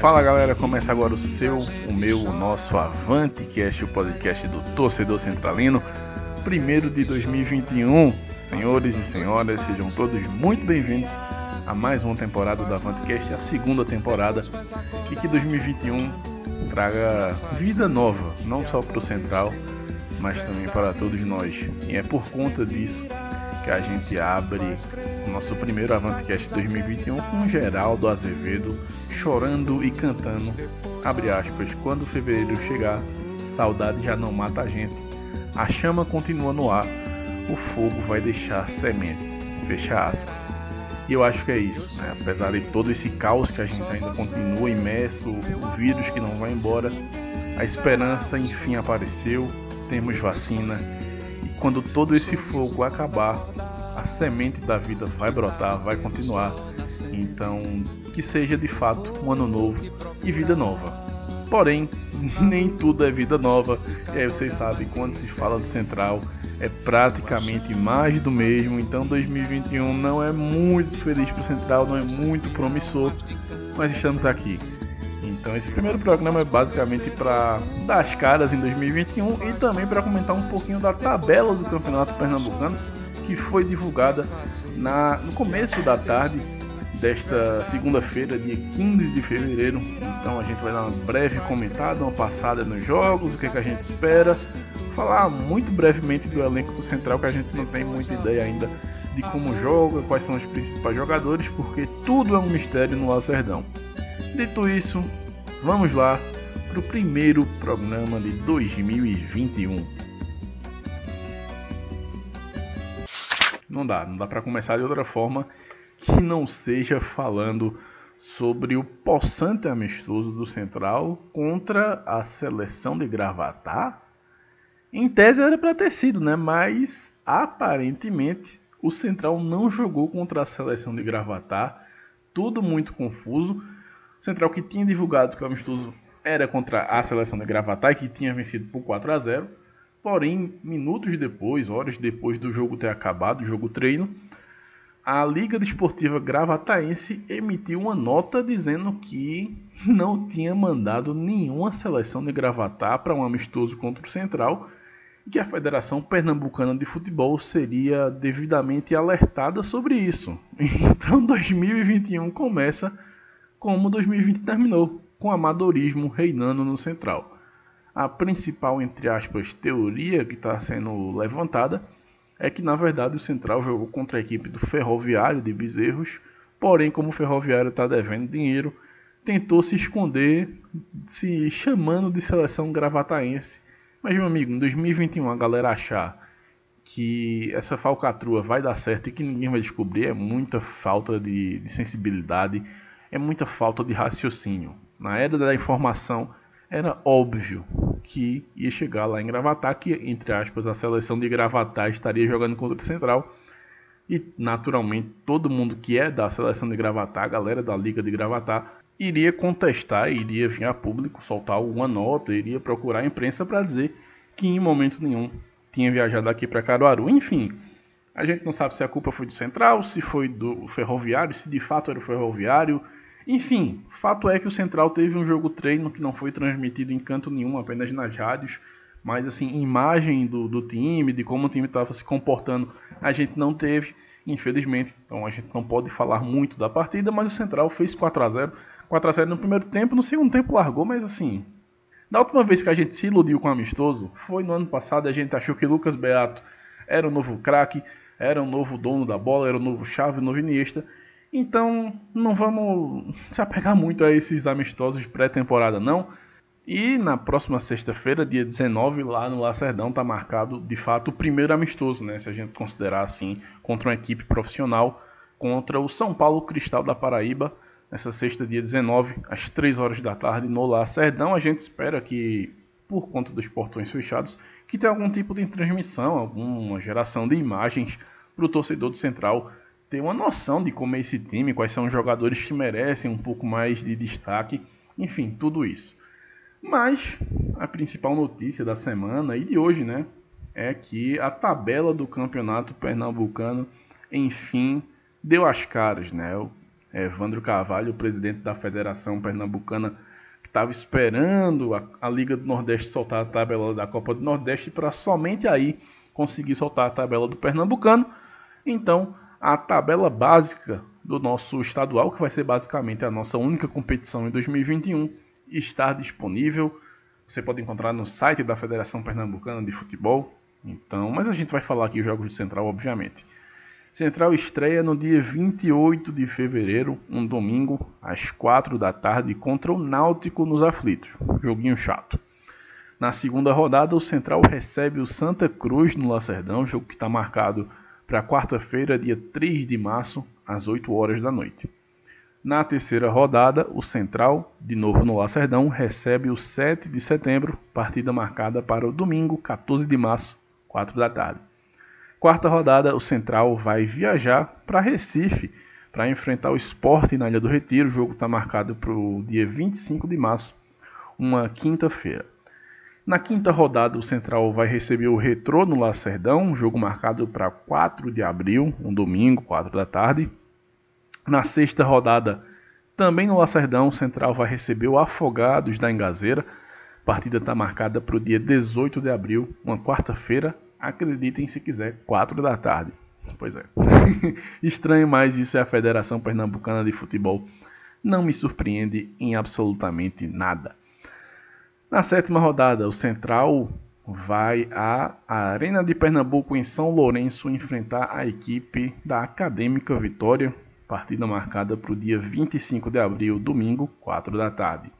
Fala galera, começa agora o seu, o meu, o nosso Avante Cast, o podcast do Torcedor Centralino, primeiro de 2021. Senhores e senhoras, sejam todos muito bem-vindos a mais uma temporada do AvanteCast, a segunda temporada, e que 2021 traga vida nova, não só para o Central, mas também para todos nós. E é por conta disso que a gente abre nosso primeiro AvanteCast 2021 com Geraldo Azevedo chorando e cantando, abre aspas, quando fevereiro chegar, saudade já não mata a gente, a chama continua no ar, o fogo vai deixar semente, fecha aspas. E eu acho que é isso, né? apesar de todo esse caos que a gente ainda continua imerso, o vírus que não vai embora, a esperança enfim apareceu, temos vacina, e quando todo esse fogo acabar, semente da vida vai brotar, vai continuar. Então, que seja de fato um ano novo e vida nova. Porém, nem tudo é vida nova, e aí vocês sabem, quando se fala do Central, é praticamente mais do mesmo. Então 2021 não é muito feliz para o Central, não é muito promissor, mas estamos aqui. Então esse primeiro programa é basicamente para dar as caras em 2021 e também para comentar um pouquinho da tabela do Campeonato Pernambucano que foi divulgada na, no começo da tarde desta segunda-feira, dia 15 de fevereiro. Então a gente vai dar uma breve comentada, uma passada nos jogos, o que, é que a gente espera, falar muito brevemente do elenco do Central, que a gente não tem muita ideia ainda de como joga, quais são os principais jogadores, porque tudo é um mistério no Lacerdão. Dito isso, vamos lá para o primeiro programa de 2021. Não dá, não dá para começar de outra forma que não seja falando sobre o possante amistoso do Central contra a seleção de Gravatar em tese era para ter sido, né? Mas aparentemente o Central não jogou contra a seleção de Gravatar. Tudo muito confuso. O Central que tinha divulgado que o amistoso era contra a seleção de Gravatar e que tinha vencido por 4 a 0. Porém, minutos depois, horas depois do jogo ter acabado, o jogo treino, a Liga Desportiva Gravataense emitiu uma nota dizendo que não tinha mandado nenhuma seleção de Gravatar para um amistoso contra o Central e que a Federação Pernambucana de Futebol seria devidamente alertada sobre isso. Então 2021 começa como 2020 terminou, com amadorismo reinando no Central. A principal, entre aspas, teoria que está sendo levantada é que na verdade o Central jogou contra a equipe do Ferroviário de Bezerros, porém como o Ferroviário está devendo dinheiro, tentou se esconder, se chamando de seleção gravataense. Mas meu amigo, em 2021 a galera achar que essa falcatrua vai dar certo e que ninguém vai descobrir é muita falta de, de sensibilidade, é muita falta de raciocínio. Na era da informação era óbvio que ia chegar lá em Gravatar, que, entre aspas, a seleção de Gravatar estaria jogando contra o Central. E, naturalmente, todo mundo que é da seleção de Gravatar, a galera da Liga de Gravatar, iria contestar, iria vir a público, soltar alguma nota, iria procurar a imprensa para dizer que em momento nenhum tinha viajado aqui para Caruaru. Enfim, a gente não sabe se a culpa foi do Central, se foi do Ferroviário, se de fato era o Ferroviário, enfim, fato é que o Central teve um jogo treino que não foi transmitido em canto nenhum, apenas nas rádios. Mas assim, imagem do, do time, de como o time estava se comportando, a gente não teve, infelizmente. Então a gente não pode falar muito da partida, mas o Central fez 4 a 0 4 a 0 no primeiro tempo, no segundo tempo largou, mas assim. Da última vez que a gente se iludiu com o amistoso, foi no ano passado, a gente achou que Lucas Beato era o novo craque, era o novo dono da bola, era o novo chave, o novo Iniesta. Então, não vamos se apegar muito a esses amistosos pré-temporada, não. E na próxima sexta-feira, dia 19, lá no Lacerdão, está marcado de fato o primeiro amistoso, né? Se a gente considerar assim, contra uma equipe profissional, contra o São Paulo Cristal da Paraíba, nessa sexta, dia 19, às 3 horas da tarde, no Lacerdão. A gente espera que, por conta dos portões fechados, que tenha algum tipo de transmissão, alguma geração de imagens para o torcedor do Central ter uma noção de como é esse time, quais são os jogadores que merecem um pouco mais de destaque, enfim, tudo isso. Mas a principal notícia da semana e de hoje, né, é que a tabela do campeonato pernambucano, enfim, deu as caras, né? O Evandro Carvalho, o presidente da Federação Pernambucana, que estava esperando a, a, Liga do Nordeste soltar a tabela da Copa do Nordeste para somente aí conseguir soltar a tabela do Pernambucano. Então, a tabela básica do nosso estadual, que vai ser basicamente a nossa única competição em 2021, está disponível. Você pode encontrar no site da Federação Pernambucana de Futebol. Então, mas a gente vai falar aqui os jogos de Central, obviamente. Central estreia no dia 28 de fevereiro, um domingo, às 4 da tarde, contra o Náutico nos Aflitos. Joguinho chato. Na segunda rodada, o Central recebe o Santa Cruz no Lacerdão, jogo que está marcado para quarta-feira, dia 3 de março, às 8 horas da noite. Na terceira rodada, o Central, de novo no Lacerdão, recebe o 7 de setembro, partida marcada para o domingo, 14 de março, 4 da tarde. Quarta rodada, o Central vai viajar para Recife para enfrentar o Esporte na Ilha do Retiro. O jogo está marcado para o dia 25 de março, uma quinta-feira. Na quinta rodada, o Central vai receber o Retrô no Lacerdão, jogo marcado para 4 de abril, um domingo, 4 da tarde. Na sexta rodada, também no Lacerdão, o Central vai receber o Afogados da Engazeira. A partida está marcada para o dia 18 de abril, uma quarta-feira. Acreditem se quiser, 4 da tarde. Pois é. Estranho, mas isso é a Federação Pernambucana de Futebol. Não me surpreende em absolutamente nada. Na sétima rodada, o Central vai à Arena de Pernambuco em São Lourenço enfrentar a equipe da Acadêmica Vitória, partida marcada para o dia 25 de abril, domingo, 4 da tarde.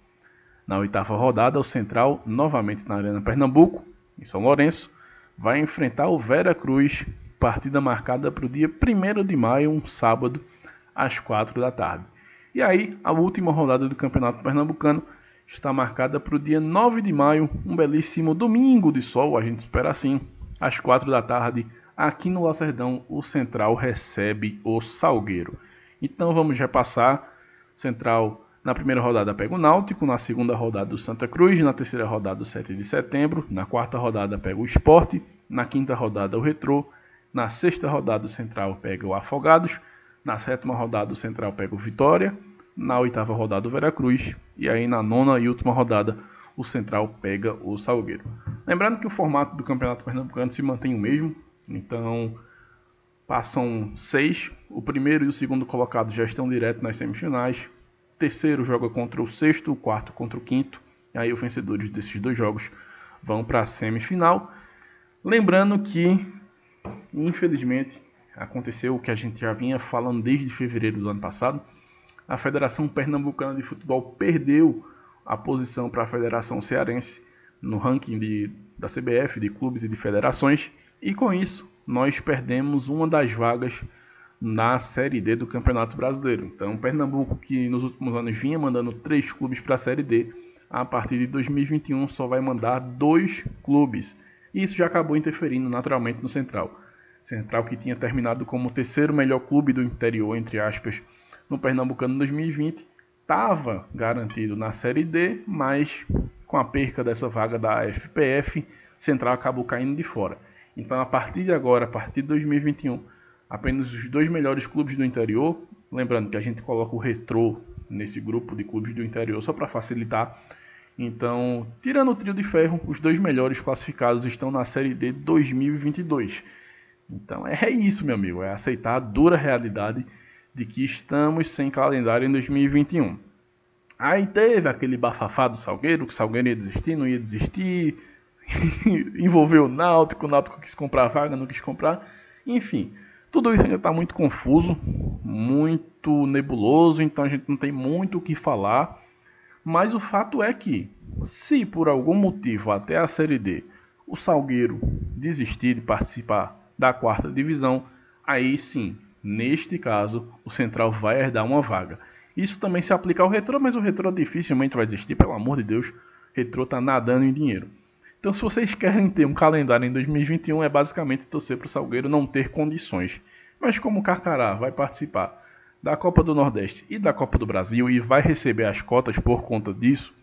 Na oitava rodada, o Central, novamente na Arena Pernambuco, em São Lourenço, vai enfrentar o Vera Cruz, partida marcada para o dia 1 de maio, um sábado, às 4 da tarde. E aí, a última rodada do Campeonato Pernambucano está marcada para o dia 9 de maio, um belíssimo domingo de sol, a gente espera assim, às 4 da tarde, aqui no Lacerdão, o Central recebe o Salgueiro. Então vamos repassar. Central na primeira rodada pega o Náutico, na segunda rodada o Santa Cruz, na terceira rodada o 7 de setembro, na quarta rodada pega o Esporte, na quinta rodada o Retrô, na sexta rodada o Central pega o Afogados, na sétima rodada o Central pega o Vitória, na oitava rodada o Veracruz e aí na nona e última rodada o Central pega o Salgueiro. Lembrando que o formato do Campeonato Pernambucano se mantém o mesmo, então passam seis, o primeiro e o segundo colocado já estão direto nas semifinais, o terceiro joga contra o sexto, o quarto contra o quinto, e aí os vencedores desses dois jogos vão para a semifinal. Lembrando que, infelizmente, aconteceu o que a gente já vinha falando desde fevereiro do ano passado, a Federação Pernambucana de Futebol perdeu a posição para a Federação Cearense no ranking de, da CBF, de clubes e de federações, e com isso nós perdemos uma das vagas na Série D do Campeonato Brasileiro. Então, Pernambuco, que nos últimos anos vinha mandando três clubes para a Série D, a partir de 2021 só vai mandar dois clubes. E isso já acabou interferindo naturalmente no Central. Central que tinha terminado como o terceiro melhor clube do interior, entre aspas, no Pernambucano 2020, estava garantido na Série D, mas com a perca dessa vaga da FPF, Central acabou caindo de fora. Então, a partir de agora, a partir de 2021, apenas os dois melhores clubes do interior, lembrando que a gente coloca o Retrô nesse grupo de clubes do interior só para facilitar. Então, tirando o trio de ferro, os dois melhores classificados estão na Série D 2022. Então é isso, meu amigo, é aceitar a dura realidade de que estamos sem calendário em 2021. Aí teve aquele bafafá do Salgueiro, que o Salgueiro ia desistir, não ia desistir, envolveu o Náutico, o Náutico quis comprar a vaga, não quis comprar, enfim. Tudo isso ainda está muito confuso, muito nebuloso, então a gente não tem muito o que falar. Mas o fato é que, se por algum motivo até a Série D o Salgueiro desistir de participar da quarta divisão, aí sim Neste caso, o Central vai herdar uma vaga. Isso também se aplica ao Retrô, mas o Retrô dificilmente vai existir, pelo amor de Deus. O Retrô está nadando em dinheiro. Então, se vocês querem ter um calendário em 2021, é basicamente torcer para o Salgueiro não ter condições. Mas como o Carcará vai participar da Copa do Nordeste e da Copa do Brasil e vai receber as cotas por conta disso,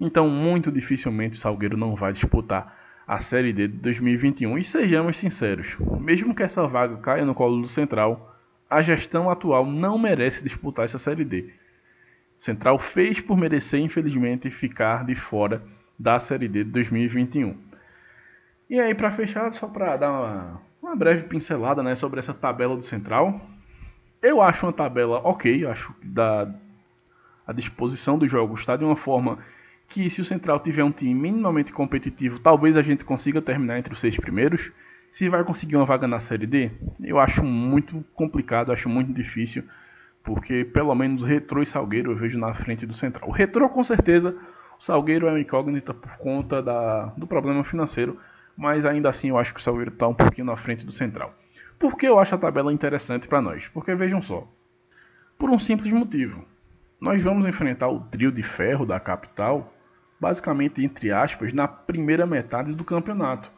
Então, muito dificilmente o Salgueiro não vai disputar a Série D de 2021. E sejamos sinceros, mesmo que essa vaga caia no colo do Central, a gestão atual não merece disputar essa Série D. Central fez por merecer, infelizmente, ficar de fora da Série D de 2021. E aí, para fechar, só para dar uma, uma, breve pincelada né, sobre essa tabela do Central, eu acho uma tabela ok, acho que da a disposição dos jogos está de uma forma que se o Central tiver um time minimamente competitivo, talvez a gente consiga terminar entre os seis primeiros. Se vai conseguir uma vaga na Série D, eu acho muito complicado, acho muito difícil, porque pelo menos Retro e Salgueiro eu vejo na frente do Central. O Retro, com certeza, o Salgueiro é uma incógnita por conta da, do problema financeiro, mas ainda assim eu acho que o Salgueiro está um pouquinho na frente do Central. Por que eu acho a tabela interessante para nós? Porque vejam só, por um simples motivo. Nós vamos enfrentar o trio de ferro da capital basicamente, entre aspas, na primeira metade do campeonato.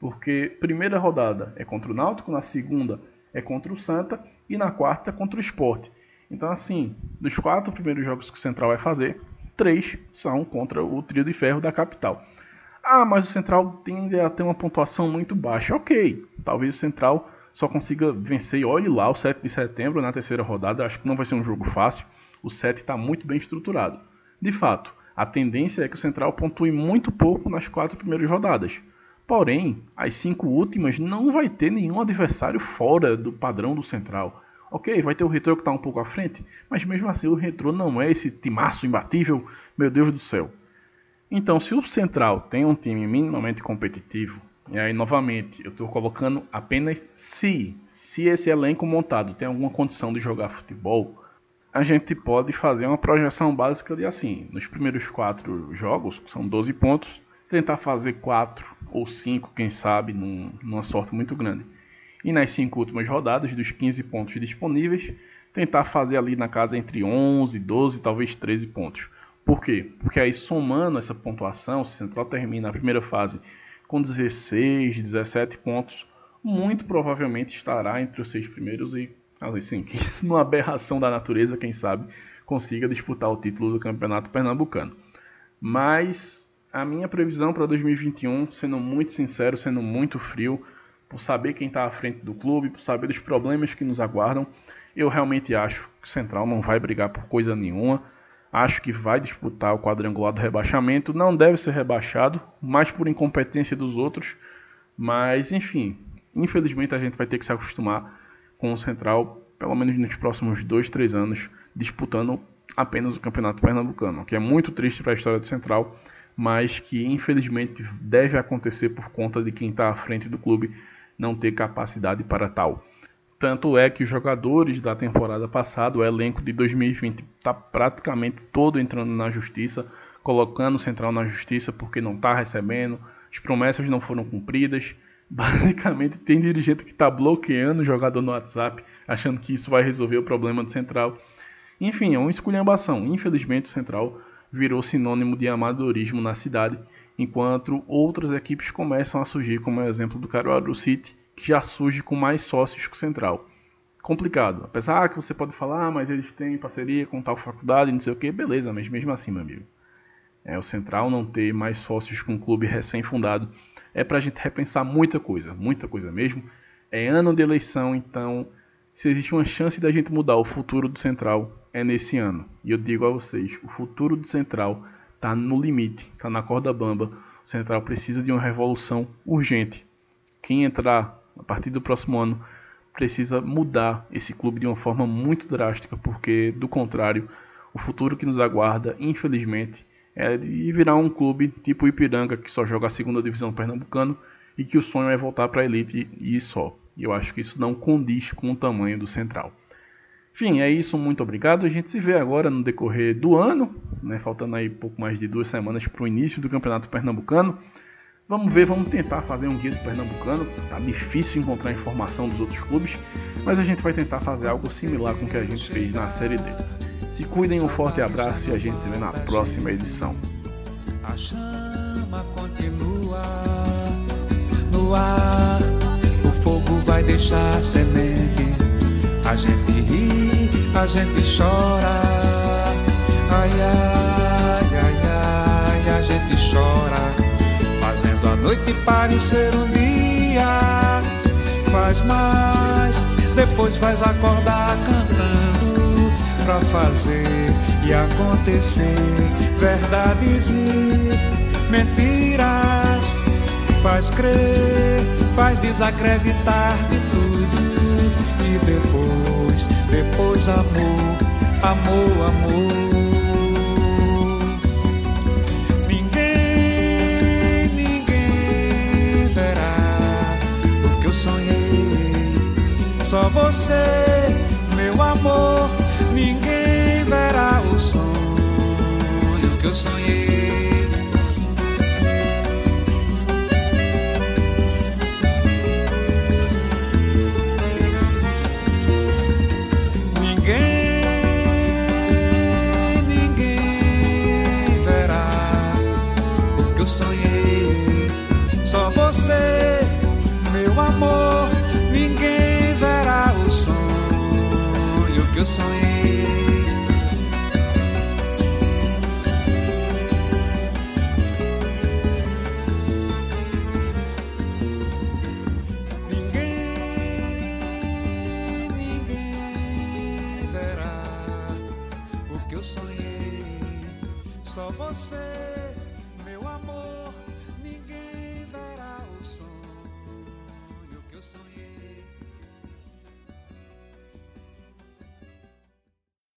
Porque primeira rodada é contra o Náutico, na segunda é contra o Santa e na quarta contra o Esporte. Então, assim, dos quatro primeiros jogos que o Central vai fazer, três são contra o trio de ferro da capital. Ah, mas o Central tende a ter uma pontuação muito baixa. Ok, talvez o Central só consiga vencer. Olhe lá o 7 de setembro na terceira rodada. Acho que não vai ser um jogo fácil. O 7 está muito bem estruturado. De fato, a tendência é que o Central pontue muito pouco nas quatro primeiras rodadas. Porém, as cinco últimas não vai ter nenhum adversário fora do padrão do Central. Ok, vai ter o Retro que está um pouco à frente, mas mesmo assim o Retro não é esse timaço imbatível, meu Deus do céu. Então, se o Central tem um time minimamente competitivo, e aí novamente eu estou colocando apenas se, se esse elenco montado tem alguma condição de jogar futebol, a gente pode fazer uma projeção básica de assim, nos primeiros quatro jogos, que são 12 pontos, tentar fazer quatro ou cinco, quem sabe, num, numa sorte muito grande. E nas cinco últimas rodadas, dos 15 pontos disponíveis, tentar fazer ali na casa entre 11, 12, talvez 13 pontos. Por quê? Porque aí somando essa pontuação, se o Central termina a primeira fase com 16, 17 pontos, muito provavelmente estará entre os seis primeiros e assim, numa aberração da natureza, quem sabe, consiga disputar o título do Campeonato Pernambucano. Mas a minha previsão para 2021, sendo muito sincero, sendo muito frio, por saber quem está à frente do clube, por saber dos problemas que nos aguardam, eu realmente acho que o Central não vai brigar por coisa nenhuma. Acho que vai disputar o quadrangular do rebaixamento. Não deve ser rebaixado, mais por incompetência dos outros. Mas, enfim, infelizmente a gente vai ter que se acostumar com o Central, pelo menos nos próximos dois, três anos, disputando apenas o Campeonato Pernambucano, que é muito triste para a história do Central, mas que infelizmente deve acontecer por conta de quem está à frente do clube não ter capacidade para tal. Tanto é que os jogadores da temporada passada, o elenco de 2020, está praticamente todo entrando na justiça, colocando o Central na justiça porque não está recebendo, as promessas não foram cumpridas. Basicamente, tem dirigente que está bloqueando o jogador no WhatsApp, achando que isso vai resolver o problema do Central. Enfim, é uma esculhambação. Infelizmente, o Central virou sinônimo de amadorismo na cidade, enquanto outras equipes começam a surgir, como é o exemplo do Caruaru City, que já surge com mais sócios que o Central. Complicado. Apesar que você pode falar, ah, mas eles têm parceria com tal faculdade, não sei o que, beleza, mas mesmo assim, meu amigo. É, o Central não ter mais sócios com um clube recém-fundado é para a gente repensar muita coisa, muita coisa mesmo. É ano de eleição, então se existe uma chance da gente mudar o futuro do Central, é nesse ano. E eu digo a vocês, o futuro do Central está no limite, está na corda bamba. O Central precisa de uma revolução urgente. Quem entrar a partir do próximo ano precisa mudar esse clube de uma forma muito drástica, porque do contrário, o futuro que nos aguarda, infelizmente, é de virar um clube tipo Ipiranga, que só joga a segunda divisão pernambucano e que o sonho é voltar para a elite e só. Eu acho que isso não condiz com o tamanho do Central. Enfim, é isso, muito obrigado. A gente se vê agora no decorrer do ano, né, faltando aí pouco mais de duas semanas para o início do Campeonato Pernambucano. Vamos ver, vamos tentar fazer um guia do Pernambucano. Tá difícil encontrar informação dos outros clubes, mas a gente vai tentar fazer algo similar com o que a gente fez na Série D. Se cuidem, um forte abraço e a gente se vê na próxima edição. A chama continua no ar, o fogo vai deixar semente. A gente ri, a gente chora. Ai, ai, ai, ai, ai. gente chora, fazendo a noite parecer um dia. Faz mais, depois faz acordar cantando pra fazer e acontecer verdades e mentiras. Faz crer, faz desacreditar de tudo e depois, depois amor, amor, amor. só você, meu amor. Ninguém verá o sonho que eu sonhei. Que eu